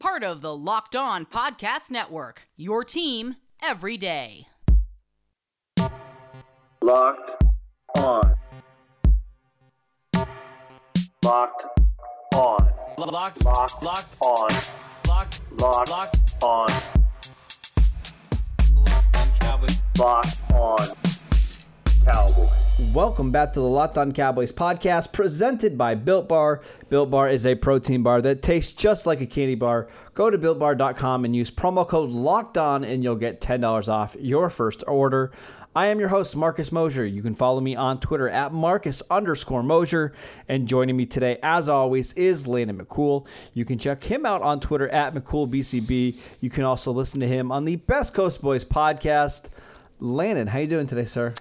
Part of the Locked On Podcast Network, your team every day. Locked on. Locked on. Locked, Locked locked, on. locked, Locked locked. on. Locked on. Welcome back to the Locked On Cowboys podcast presented by Built Bar. Built Bar is a protein bar that tastes just like a candy bar. Go to builtbar.com and use promo code Locked On and you'll get $10 off your first order. I am your host, Marcus Mosher. You can follow me on Twitter at Marcus underscore Mosher. And joining me today, as always, is Landon McCool. You can check him out on Twitter at McCoolBCB. You can also listen to him on the Best Coast Boys podcast. Landon, how you doing today, sir?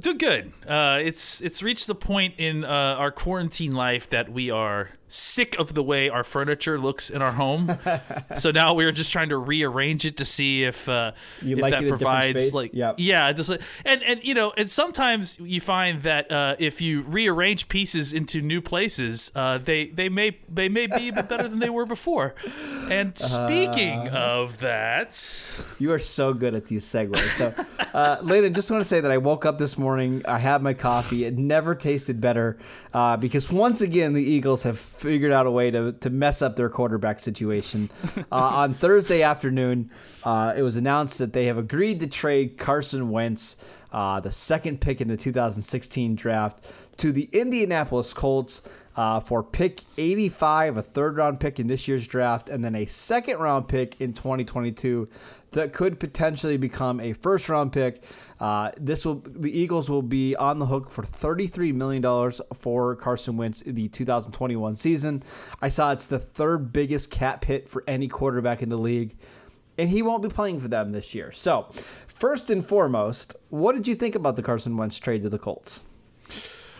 Doing good. Uh, it's it's reached the point in uh, our quarantine life that we are sick of the way our furniture looks in our home. so now we're just trying to rearrange it to see if uh, if like that it in a different provides like Yep. yeah, just like, and and you know, and sometimes you find that uh, if you rearrange pieces into new places, uh, they they may they may be even better than they were before. And speaking Uh-huh. of that, You are so good at these segues. So, uh, Landon, just want to say that I woke up this morning. I had my coffee. It never tasted better uh, because once again the Eagles have figured out a way to, to mess up their quarterback situation. Uh, on Thursday afternoon, uh, it was announced that they have agreed to trade Carson Wentz, uh, the second pick in the 2016 draft, to the Indianapolis Colts. Uh, for pick 85, a third round pick in this year's draft, and then a second round pick in 2022 that could potentially become a first round pick. Uh, this will the Eagles will be on the hook for 33 million dollars for Carson Wentz in the 2021 season. I saw it's the third biggest cap hit for any quarterback in the league, and he won't be playing for them this year. So, first and foremost, what did you think about the Carson Wentz trade to the Colts?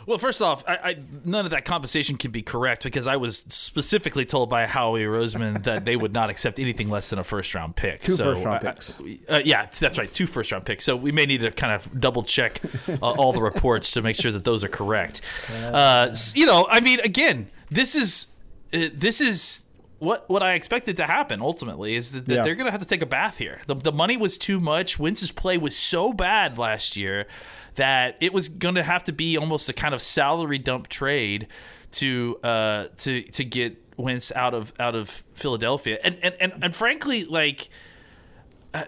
Well, first off, I, I, none of that compensation can be correct because I was specifically told by Howie Roseman that they would not accept anything less than a first round pick. Two so, first-round uh, picks. Uh, yeah, that's right, two first round picks. So we may need to kind of double check uh, all the reports to make sure that those are correct. Uh, you know, I mean, again, this is uh, this is. What, what I expected to happen ultimately is that, that Yeah. they're going to have to take a bath here. The, the money was too much. Wentz's play was so bad last year that it was going to have to be almost a kind of salary dump trade to uh to to get Wentz out of out of Philadelphia. And and and, and frankly, like. uh,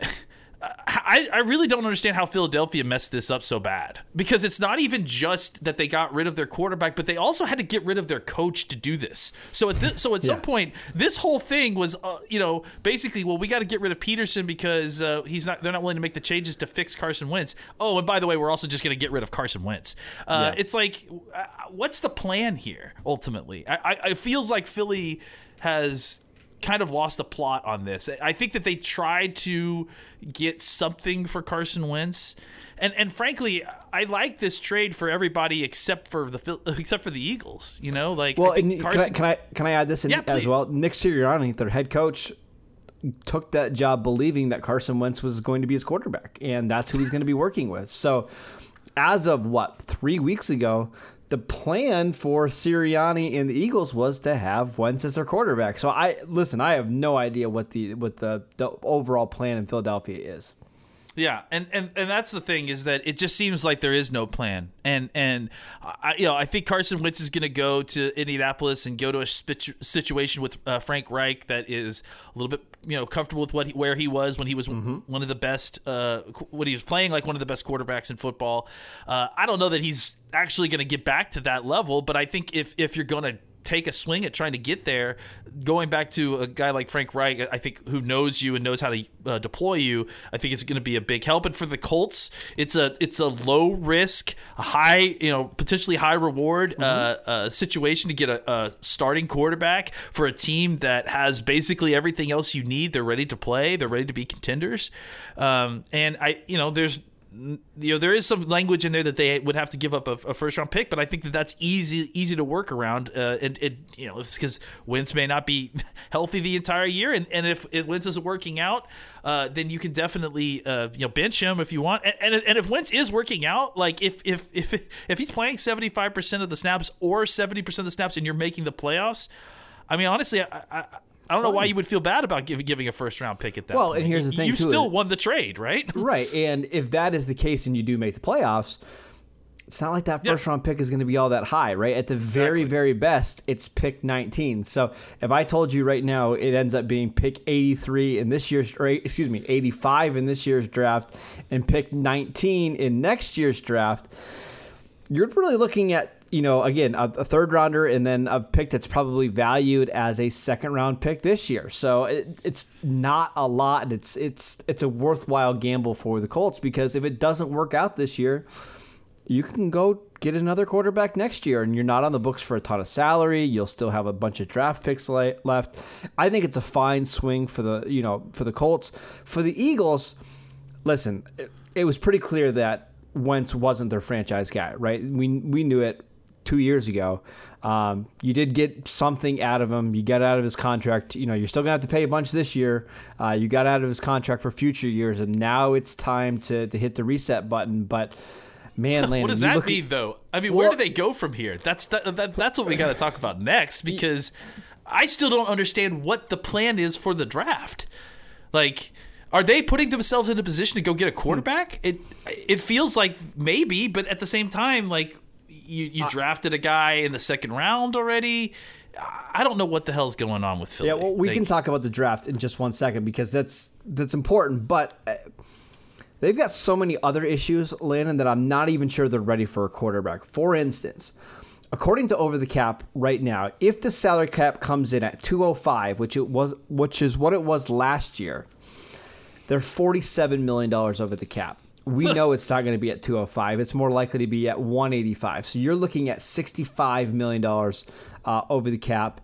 I, I really don't understand how Philadelphia messed this up so bad because it's not even just that they got rid of their quarterback, but they also had to get rid of their coach to do this. So at this, so at some point, this whole thing was, uh, you know, basically, well, we got to get rid of Pederson because uh, he's not. They're not willing to make the changes to fix Carson Wentz. Oh, and by the way, we're also just going to get rid of Carson Wentz. Uh, Yeah. It's like, uh, what's the plan here? Ultimately, I, I, it feels like Philly has kind of lost the plot on this. I think that they tried to get something for Carson Wentz. And and frankly, I like this trade for everybody except for the except for the Eagles, you know? Like Well, Carson can, I, can I can I add this in Yeah, as please. well? Nick Sirianni, their head coach, took that job believing that Carson Wentz was going to be his quarterback, and that's who he's going to be working with. So, as of what three weeks ago, the plan for Sirianni and the Eagles was to have Wentz as their quarterback. So I listen. I have no idea what the what the, the overall plan in Philadelphia is. Yeah, and, and and that's the thing is that it just seems like there is no plan, and and I, you know I think Carson Wentz is going to go to Indianapolis and go to a situation with uh, Frank Reich that is a little bit you know comfortable with what he, where he was when he was one of the best uh, when he was playing like one of the best quarterbacks in football. Uh, I don't know that he's actually going to get back to that level, but I think if if you're going to take a swing at trying to get there. Going back to a guy like Frank Reich, I think who knows you and knows how to uh, deploy you. I think it's going to be a big help. And for the Colts, it's a it's a low risk, high you know potentially high reward uh, uh, situation to get a, a starting quarterback for a team that has basically everything else you need. They're ready to play. They're ready to be contenders. Um, and I you know there's you know there is some language in there that they would have to give up a, a first round pick, but I think that that's easy easy to work around. Uh, and it you know because Wentz may not be healthy the entire year, and, and if, if Wentz isn't working out, uh, then you can definitely uh, you know bench him if you want. And, and and if Wentz is working out, like if if if if he's playing seventy five percent of the snaps or seventy percent of the snaps, and you're making the playoffs, I mean honestly, I, I I don't know why you would feel bad about giving giving a first round pick at that. Well, point. and here's the thing, you still is- won the trade, right? Right. And if that is the case and you do make the playoffs, it's not like that Yeah. first round pick is going to be all that high, right? At the very, Exactly. very best, it's pick 19. So if I told you right now it ends up being pick 83 in this year's, or excuse me, 85 in this year's draft and pick 19 in next year's draft, you're really looking at you know again a, a third rounder and then a pick that's probably valued as a second round pick this year. So it, it's not a lot it's it's it's a worthwhile gamble for the colts because if it doesn't work out this year you can go get another quarterback next year and you're not on the books for a ton of salary. You'll still have a bunch of draft picks le- left. I think it's a fine swing for the you know for the colts. For the eagles listen, it, it was pretty clear that Wentz wasn't their franchise guy, right? We we knew it two years ago. Um, you did get something out of him. You got out of his contract. You know, you're still gonna have to pay a bunch this year. Uh, you got out of his contract for future years, and now it's time to to hit the reset button. But man, Landon, What does that look at- mean, though? I mean, where do they go from here? That's that, that that's what we got to talk about next because I still don't understand what the plan is for the draft. Like, are they putting themselves in a position to go get a quarterback? It it feels like maybe, but at the same time, like you you drafted a guy in the second round already. I don't know what the hell's going on with Philly. Yeah, well, we Like, can talk about the draft in just one second because that's that's important. But uh, they've got so many other issues, Landon, that I'm not even sure they're ready for a quarterback. For instance, according to Over the Cap right now, if the salary cap comes in at 205, which it was, which is what it was last year, they're 47 million dollars over the cap. We know it's not going to be at 205. It's more likely to be at 185. So you're looking at 65 million dollars uh, over the cap,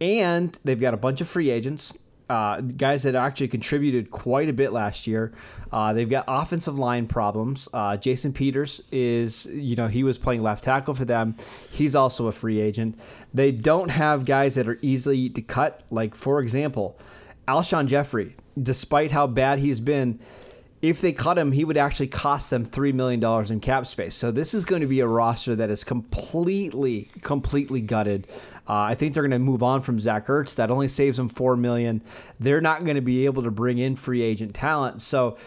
and they've got a bunch of free agents. Uh, guys that actually contributed quite a bit last year. Uh, they've got offensive line problems. Uh, Jason Peters is, you know, he was playing left tackle for them. He's also a free agent. They don't have guys that are easily to cut. Like, for example, Alshon Jeffery, despite how bad he's been, if they cut him, he would actually cost them $3 million in cap space. So this is going to be a roster that is completely, completely gutted. Uh, I think they're going to move on from Zach Ertz. That only saves them 4 million. They're not going to be able to bring in free agent talent. So,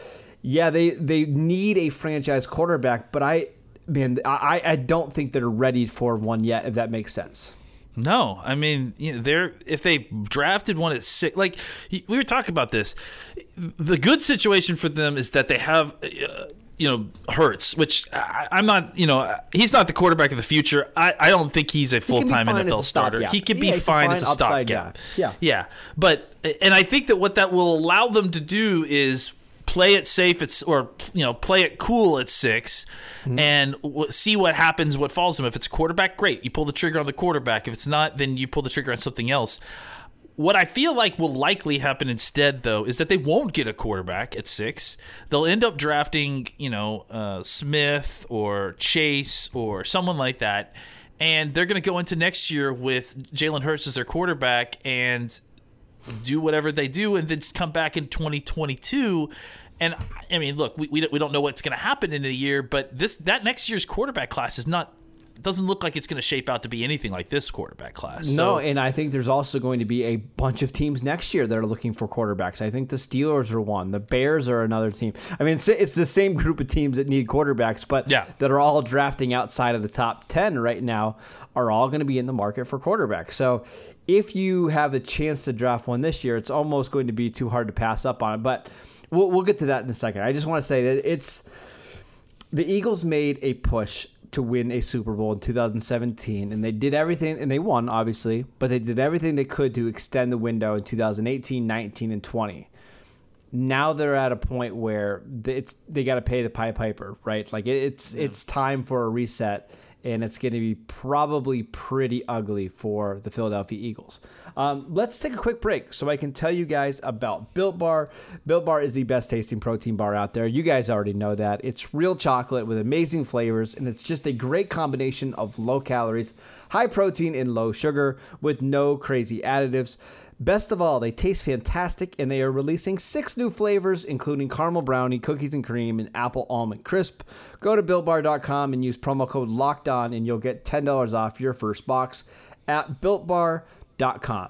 yeah, they, they need a franchise quarterback, but I, man, I, I don't think they're ready for one yet, if that makes sense. No, I mean, you know, they're if they drafted one at six, like we were talking about this. The good situation for them is that they have, uh, you know, Hurts, which I, I'm not, you know, he's not the quarterback of the future. I, I don't think he's a full time NFL starter. He can be Yeah, fine fine as a stopgap. Yeah. yeah, but and I think that what that will allow them to do is play it safe at, or you know play it cool at 6 Mm-hmm. and w- see what happens what falls to them if it's quarterback great you pull the trigger on the quarterback if it's not then you pull the trigger on something else what I feel like will likely happen instead, though, is that they won't get a quarterback at six. They'll end up drafting, you know, uh, Smith or Chase or someone like that, and they're going to go into next year with Jalen Hurts as their quarterback and do whatever they do, and then come back in 2022. And I mean, look, we, we don't- we don't know what's going to happen in a year, but this that next year's quarterback class is not doesn't look like it's going to shape out to be anything like this quarterback class. No, and I think there's also going to be a bunch of teams next year that are looking for quarterbacks. I think the Steelers are one. The Bears are another team. I mean, it's, it's the same group of teams that need quarterbacks, but Yeah. that are all drafting outside of the top 10 right now are all going to be in the market for quarterbacks. So if you have a chance to draft one this year, it's almost going to be too hard to pass up on it. But we'll, we'll get to that in a second. I just want to say that it's the Eagles made a push to win a Super Bowl in 2017, and they did everything, and they won, obviously, but they did everything they could to extend the window in 2018, 19, and 20. Now they're at a point where it's they got to pay the pie Piper, right? Like it, it's yeah. it's time for a reset and it's going to be probably pretty ugly for the Philadelphia Eagles. Um, let's take a quick break so I can tell you guys about Built Bar. Built Bar is the best tasting protein bar out there. You guys already know that. It's real chocolate with amazing flavors, and it's just a great combination of low calories, high protein, and low sugar with no crazy additives. Best of all, they taste fantastic and they are releasing six new flavors, including caramel brownie, cookies and cream, and apple almond crisp. Go to builtbar.com and use promo code locked on, and you'll get $10 off your first box at builtbar.com.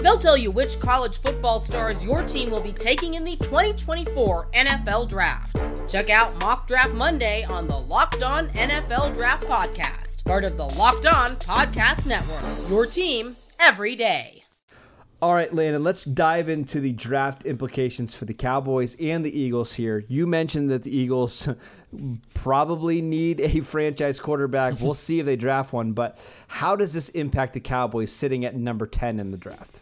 They'll tell you which college football stars your team will be taking in the 2024 NFL Draft. Check out Mock Draft Monday on the Locked On NFL Draft Podcast, part of the Locked On Podcast Network. Your team every day. All right, Landon, let's dive into the draft implications for the Cowboys and the Eagles here. You mentioned that the Eagles probably need a franchise quarterback. We'll see if they draft one, but how does this impact the Cowboys sitting at number 10 in the draft?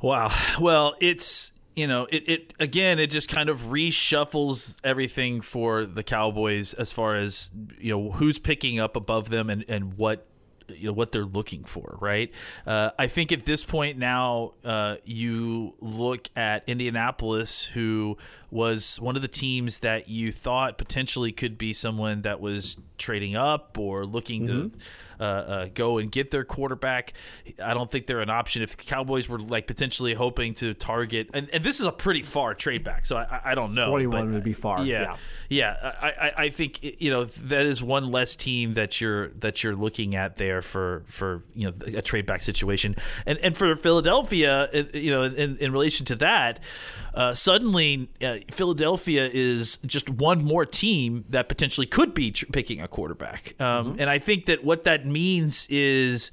Wow. Well, it's you know, it, it again, it just kind of reshuffles everything for the Cowboys as far as you know who's picking up above them and and what you know what they're looking for, right? Uh, I think at this point now, uh, you look at Indianapolis, who was one of the teams that you thought potentially could be someone that was trading up or looking mm-hmm. to Uh, uh, go and get their quarterback. I don't think they're an option. If the Cowboys were like potentially hoping to target, and, and this is a pretty far trade back, so I, I don't know. Twenty one would be far. Yeah, yeah. yeah I, I, I think you know that is one less team that you're that you're looking at there for for you know a trade back situation, and and for Philadelphia, you know, in, in relation to that. Uh, suddenly uh, Philadelphia is just one more team that potentially could be tr- picking a quarterback. Um, mm-hmm. And I think that what that means is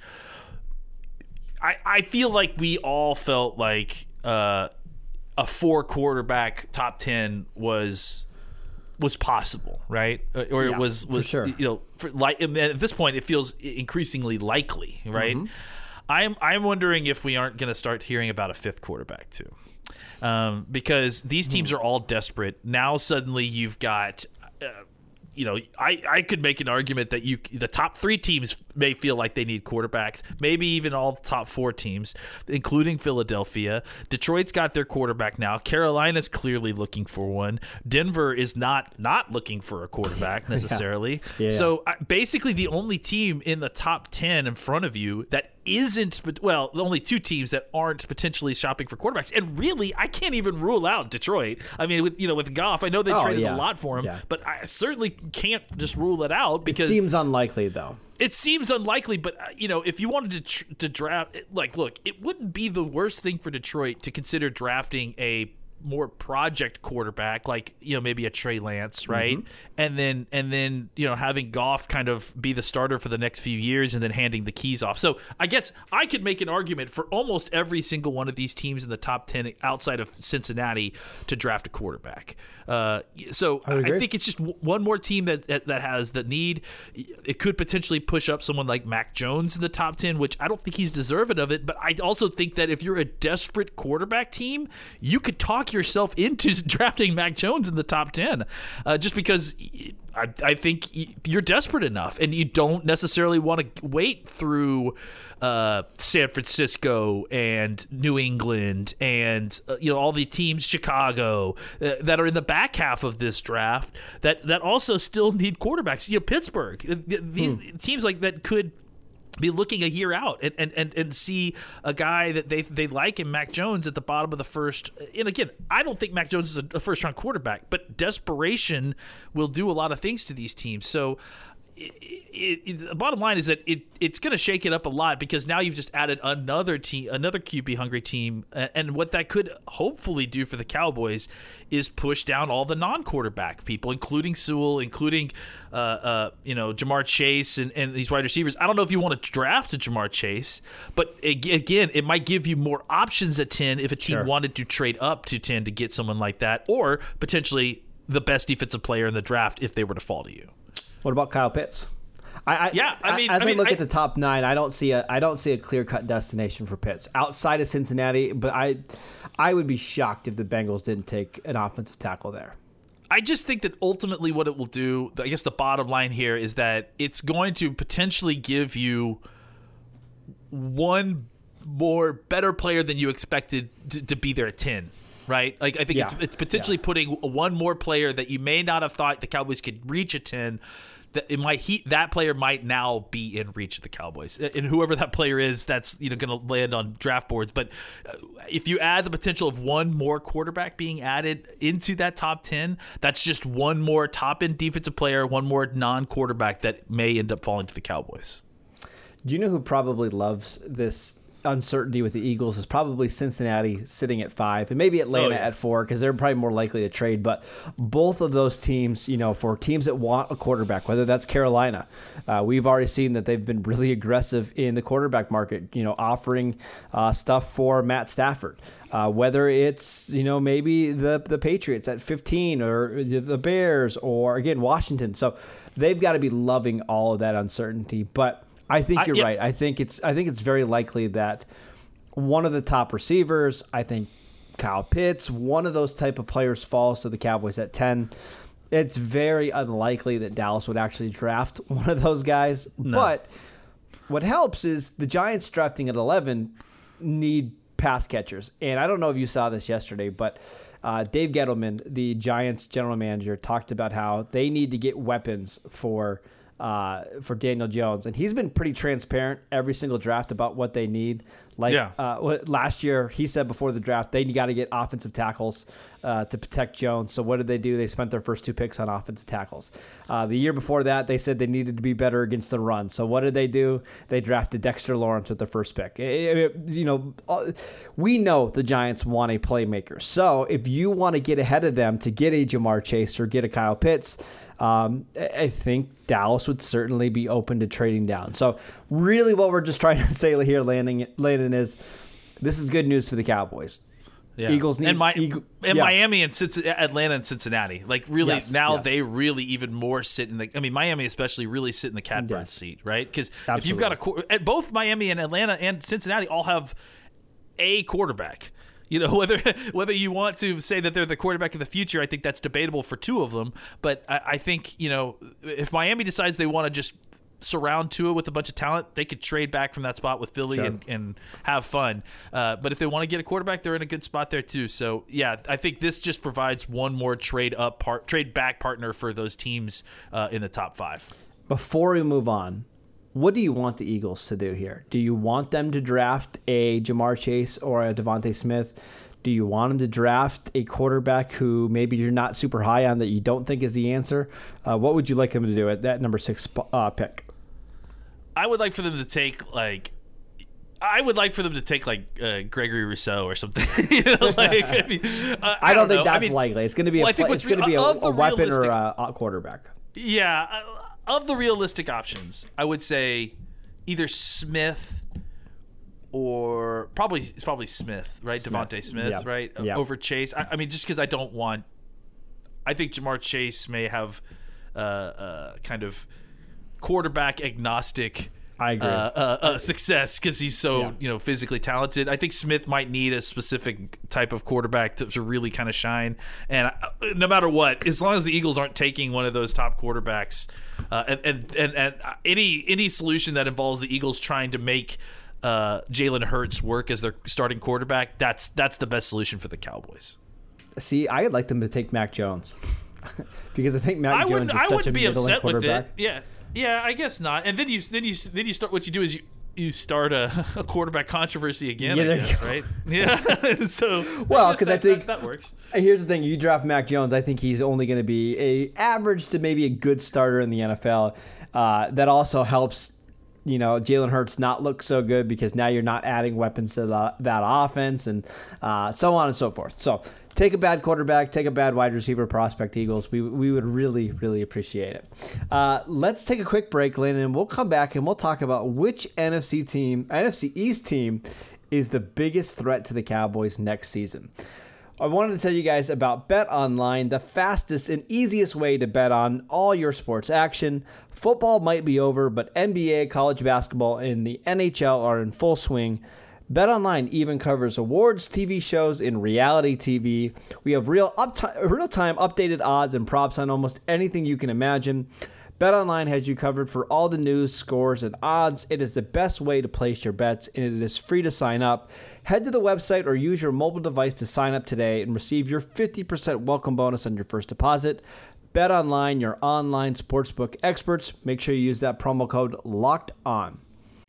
I, I feel like we all felt like uh, a four quarterback top 10 was was possible, right? Uh, or yeah, it was was sure. you know, for like at this point it feels increasingly likely, right? Mm-hmm. I'm I'm wondering if we aren't going to start hearing about a fifth quarterback too um, because these teams hmm. are all desperate. Now suddenly you've got. Uh, you know, I, I could make an argument that you the top three teams may feel like they need quarterbacks, maybe even all the top four teams, including Philadelphia. Detroit's got their quarterback now. Carolina's clearly looking for one. Denver is not not looking for a quarterback necessarily. yeah. Yeah. So basically, the only team in the top ten in front of you that isn't well the only two teams that aren't potentially shopping for quarterbacks and really i can't even rule out detroit i mean with you know with goff i know they oh, traded yeah. a lot for him yeah. but i certainly can't just rule it out because it seems unlikely though it seems unlikely, but uh, you know, if you wanted to tr- to draft, like, look, it wouldn't be the worst thing for Detroit to consider drafting a more project quarterback, like you know maybe a Trey Lance, right? Mm-hmm. And then and then you know having Goff kind of be the starter for the next few years, and then handing the keys off. So I guess I could make an argument for almost every single one of these teams in the top ten outside of Cincinnati to draft a quarterback. Uh, so I, I, think it's just one more team that, that, that has the need. It could potentially push up someone like Mac Jones in the top ten, which I don't think he's deserving of it. But I also think that if you're a desperate quarterback team, you could talk yourself into drafting Mac Jones in the top ten, uh, just because. I, I think you're desperate enough, and you don't necessarily want to wait through uh, San Francisco and New England and uh, you know all the teams Chicago uh, that are in the back half of this draft that that also still need quarterbacks. You know Pittsburgh, these hmm. teams like that could be looking a year out and, and, and, and see a guy that they they like in Mac Jones at the bottom of the first. And again, I don't think Mac Jones is a, first round quarterback, but desperation will do a lot of things to these teams. So it, it, the bottom line is that it it's going to shake it up a lot because now you've just added another team, another QB hungry team, and what that could hopefully do for the Cowboys is push down all the non quarterback people, including Sewell, including uh, uh, you know Ja'Marr Chase and, and these wide receivers. I don't know if you want to draft a Ja'Marr Chase, but again, it might give you more options at ten if a team Sure. wanted to trade up to ten to get someone like that, or potentially the best defensive player in the draft if they were to fall to you. What about Kyle Pitts? I, I, Yeah, I mean- as I I, look I- at the top nine, I don't see a I don't see a clear cut destination for Pitts outside of Cincinnati. But I, I would be shocked if the Bengals didn't take an offensive tackle there. I just think that ultimately what it will do, I guess the bottom line here is that it's going to potentially give you one more better player than you expected to, to be there at 10, right? Like, I think it's, Yeah. it's potentially putting one more player that you may not have thought the Cowboys could reach a 10. That it might he that player might now be in reach of the Cowboys, and whoever that player is, that's you know going to land on draft boards. But uh, if you add the potential of one more quarterback being added into that top ten, that's just one more top end defensive player, one more non quarterback that may end up falling to the Cowboys. Do you know who probably loves this uncertainty with the Eagles? Is probably Cincinnati sitting at five, and maybe Atlanta Oh, yeah. at four because they're probably more likely to trade. But both of those teams, you know, for teams that want a quarterback, whether that's Carolina, uh, we've already seen that they've been really aggressive in the quarterback market. You know, offering uh, stuff for Matt Stafford. Uh, whether it's you know maybe the the Patriots at 15 or the the Bears or again Washington, so they've got to be loving all of that uncertainty. But I think you're yeah. right. I think it's I think it's very likely that one of the top receivers, I think Kyle Pitts, one of those type of players falls to the Cowboys at 10. It's very unlikely that Dallas would actually draft one of those guys. But what helps is the Giants drafting at 11 need pass catchers. And I don't know if you saw this yesterday, but uh, Dave Gettleman, the Giants general manager, talked about how they need to get weapons for uh, for Daniel Jones, and he's been pretty transparent every single draft about what they need. Like Yeah. uh, last year, he said before the draft they got to get offensive tackles uh, to protect Jones. So what did they do? They spent their first two picks on offensive tackles. Uh, the year before that, they said they needed to be better against the run. So what did they do? They drafted Dexter Lawrence with their first pick. Eh, eh, you know, we know the Giants want a playmaker. So if you want to get ahead of them to get a Ja'Marr Chase or get a Kyle Pitts, um, I think Dallas would certainly be open to trading down. So really, what we're just trying to say here, landing Landon is this is good news for the Cowboys. Yeah. Eagles need and, Mi- Eagle- and yeah. Miami and Cincinnati, Atlanta and Cincinnati. Like really Yes, now yes. they really even more sit in the. I mean Miami especially really sit in the catbird Yes. seat, right? Because if you've got a and eh, both Miami and Atlanta and Cincinnati all have a quarterback. You know whether whether you want to say that they're the quarterback of the future, I think that's debatable for two of them. But I, I think you know if Miami decides they want to just surround Tua with a bunch of talent, they could trade back from that spot with Philly Sure. and, and have fun. Uh, but if they want to get a quarterback, they're in a good spot there too. So yeah, I think this just provides one more trade up part, trade back partner for those teams uh, in the top five. Before we move on, what do you want the Eagles to do here? Do you want them to draft a Ja'Marr Chase or a DeVonta Smith? Do you want them to draft a quarterback who maybe you're not super high on that you don't think is the answer? Uh, what would you like them to do at that number six uh, pick? I would like for them to take like. I would like for them to take like uh, Gregory Rousseau or something. you know, like, I, mean, uh, I, don't, think that's I mean, likely. It's going to be well, I a think what's it's going to be a, a weapon or a, a quarterback. Yeah, uh, of the realistic options, I would say either Smith or probably it's probably Smith, right? Smith, DeVonta Smith, yeah, right? Uh, yeah. Over Chase. I, I mean, just because I don't want. I think Ja'Marr Chase may have uh, uh, kind of quarterback agnostic. I agree. Uh, uh, uh, success because he's so Yeah. you know physically talented. I think Smith might need a specific type of quarterback to, to really kind of shine. And uh, no matter what, as long as the Eagles aren't taking one of those top quarterbacks, uh, and, and and and any any solution that involves the Eagles trying to make uh, Jalen Hurts work as their starting quarterback, that's that's the best solution for the Cowboys. See, I'd like them to take Mac Jones because I think Mac I Jones is I such a be upset with it. Yeah, yeah. I guess not. And then you then you then you start. What you do is you you start a, a quarterback controversy again. Yeah, I guess, right? Yeah. so Well, because I think- that, that works. Here's the thing: you draft Mac Jones, I think he's only going to be a average to maybe a good starter in the NFL. Uh, that also helps, you know, Jalen Hurts not look so good because now you're not adding weapons to the, that offense and uh, so on and so forth. So take a bad quarterback, take a bad wide receiver prospect, Eagles. We we would really really appreciate it. Uh, let's take a quick break, Lynn, and we'll come back and we'll talk about which NFC team, NFC East team, is the biggest threat to the Cowboys next season. I wanted to tell you guys about Bet Online, the fastest and easiest way to bet on all your sports action. Football might be over, but NBA, college basketball, and the NHL are in full swing. Bet Online even covers awards, TV shows, and reality TV. We have real upti- real-time updated odds and props on almost anything you can imagine. BetOnline has you covered for all the news, scores, and odds. It is the best way to place your bets, and it is free to sign up. Head to the website or use your mobile device to sign up today and receive your 50% welcome bonus on your first deposit. BetOnline, your online sportsbook experts. Make sure you use that promo code LOCKED ON.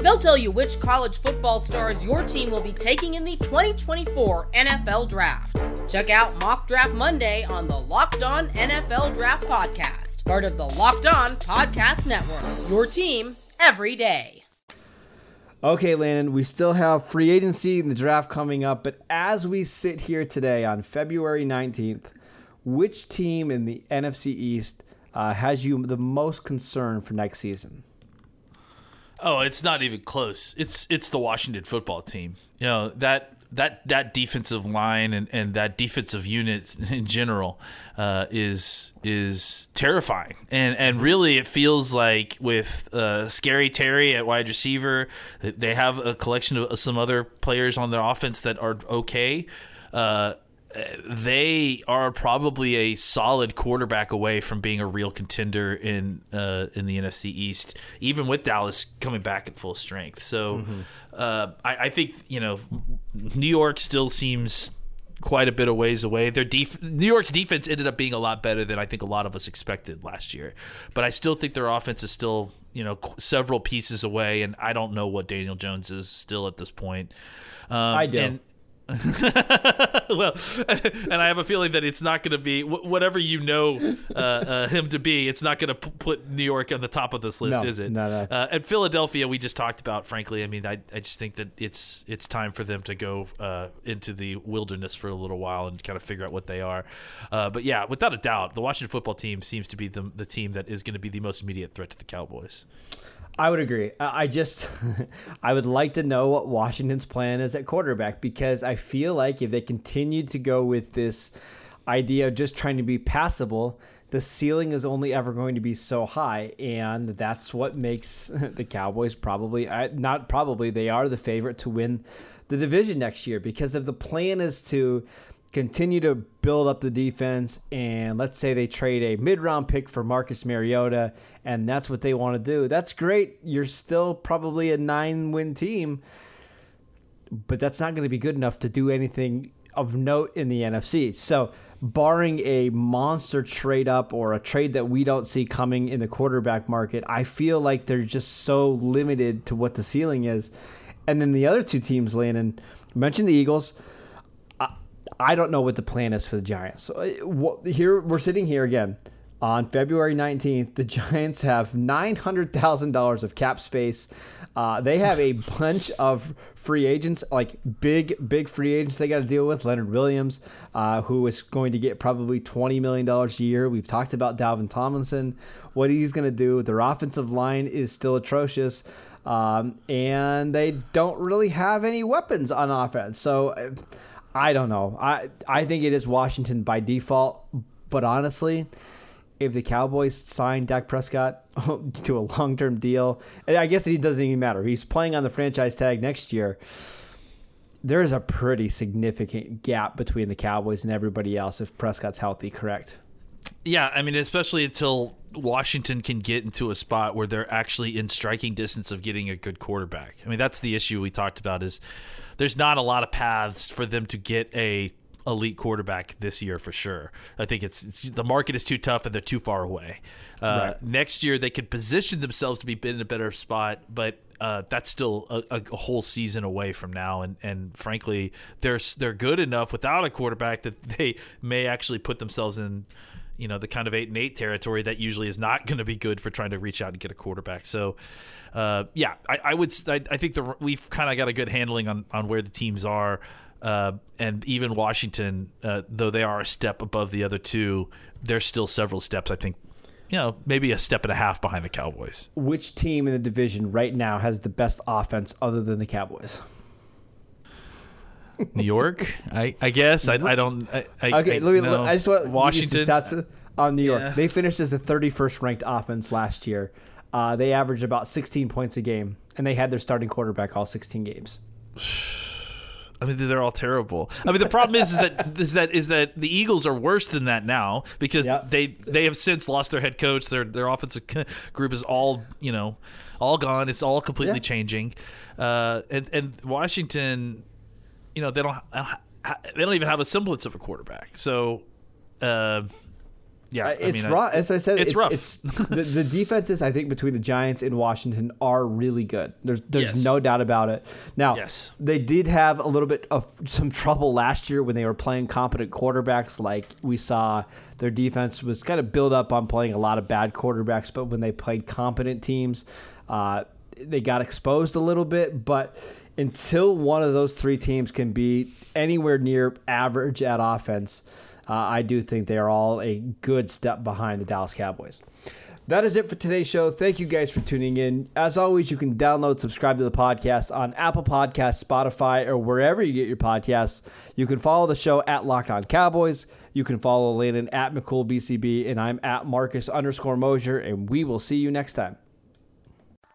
They'll tell you which college football stars your team will be taking in the 2024 NFL Draft. Check out Mock Draft Monday on the Locked On NFL Draft Podcast, part of the Locked On Podcast Network. Your team every day. Okay, Landon, we still have free agency and the draft coming up, but as we sit here today on February 19th, which team in the NFC East uh, has you the most concern for next season? Oh, it's not even close. It's it's the Washington football team. You know that that that defensive line and, and that defensive unit in general uh, is is terrifying. And and really, it feels like with uh, Scary Terry at wide receiver, they have a collection of some other players on their offense that are okay. Uh, they are probably a solid quarterback away from being a real contender in uh, in the NFC East, even with Dallas coming back at full strength. So, uh, I, I think you know New York still seems quite a bit of ways away. Their def- New York's defense ended up being a lot better than I think a lot of us expected last year, but I still think their offense is still you know qu- several pieces away, and I don't know what Daniel Jones is still at this point. Um, I do. And, well, and I have a feeling that it's not going to be whatever you know uh, uh, him to be. It's not going to p- put New York on the top of this list, No, is it? no, no. Uh, and Philadelphia, we just talked about. Frankly, I mean, I, I just think that it's it's time for them to go uh, into the wilderness for a little while and kind of figure out what they are. Uh, but yeah, without a doubt, the Washington football team seems to be the the team that is going to be the most immediate threat to the Cowboys. I would agree. I just, I would like to know what Washington's plan is at quarterback because I feel like if they continue to go with this idea of just trying to be passable, the ceiling is only ever going to be so high, and that's what makes the Cowboys probably not probably they are the favorite to win the division next year because if the plan is to continue to build up the defense and let's say they trade a mid-round pick for Marcus Mariota and that's what they want to do. That's great. You're still probably a 9-win team, but that's not going to be good enough to do anything of note in the NFC. So, barring a monster trade up or a trade that we don't see coming in the quarterback market, I feel like they're just so limited to what the ceiling is. And then the other two teams, Landon, mentioned the Eagles. I don't know what the plan is for the Giants. So, uh, what, here we're sitting here again on February 19th. The Giants have $900,000 of cap space. Uh, they have a bunch of free agents, like big, big free agents they got to deal with. Leonard Williams, uh, who is going to get probably $20 million a year. We've talked about Dalvin Tomlinson, what he's going to do. Their offensive line is still atrocious. Um, and they don't really have any weapons on offense. So, uh, I don't know. I I think it is Washington by default, but honestly, if the Cowboys sign Dak Prescott to a long-term deal, and I guess it doesn't even matter. He's playing on the franchise tag next year. There is a pretty significant gap between the Cowboys and everybody else if Prescott's healthy, correct? Yeah, I mean, especially until Washington can get into a spot where they're actually in striking distance of getting a good quarterback. I mean, that's the issue we talked about is there's not a lot of paths for them to get a elite quarterback this year for sure. I think it's, it's the market is too tough and they're too far away. Uh, right. Next year they could position themselves to be in a better spot, but uh, that's still a, a, whole season away from now. And, and frankly, they're they're good enough without a quarterback that they may actually put themselves in you know the kind of eight and eight territory that usually is not going to be good for trying to reach out and get a quarterback. So, uh, yeah, I, I would I, I, think the we've kind of got a good handling on on where the teams are. Uh, and even Washington, uh, though they are a step above the other two, they're still several steps, I think, you know, maybe a step and a half behind the Cowboys. Which team in the division right now has the best offense other than the Cowboys? New York, I, I guess. I, I don't. I, okay, I, let me. No. I just want Washington. Stats on New York. Yeah. They finished as the 31st ranked offense last year. Uh, they averaged about 16 points a game, and they had their starting quarterback all 16 games. I mean, they're all terrible. I mean, the problem is, is that is that is that the Eagles are worse than that now because yep. they they have since lost their head coach. Their their offensive group is all you know, all gone. It's all completely yeah. changing. Uh, and and Washington, you know, they don't they don't even have a semblance of a quarterback. So. Uh, yeah, uh, it's I mean, rough. As I said, it's, it's rough. It's the, the defenses. I think between the Giants and Washington are really good. There's there's yes. no doubt about it. Now, yes. they did have a little bit of some trouble last year when they were playing competent quarterbacks. Like we saw, their defense was kind of built up on playing a lot of bad quarterbacks. But when they played competent teams, uh, they got exposed a little bit. But until one of those three teams can be anywhere near average at offense uh, I do think they are all a good step behind the Dallas Cowboys. That is it for today's show. Thank you guys for tuning in. As always, you can download, subscribe to the podcast on Apple Podcasts, Spotify, or wherever you get your podcasts. You can follow the show at Locked On Cowboys. You can follow Landon at McCoolBCB, and I'm at Marcus underscore Mosher, and we will see you next time.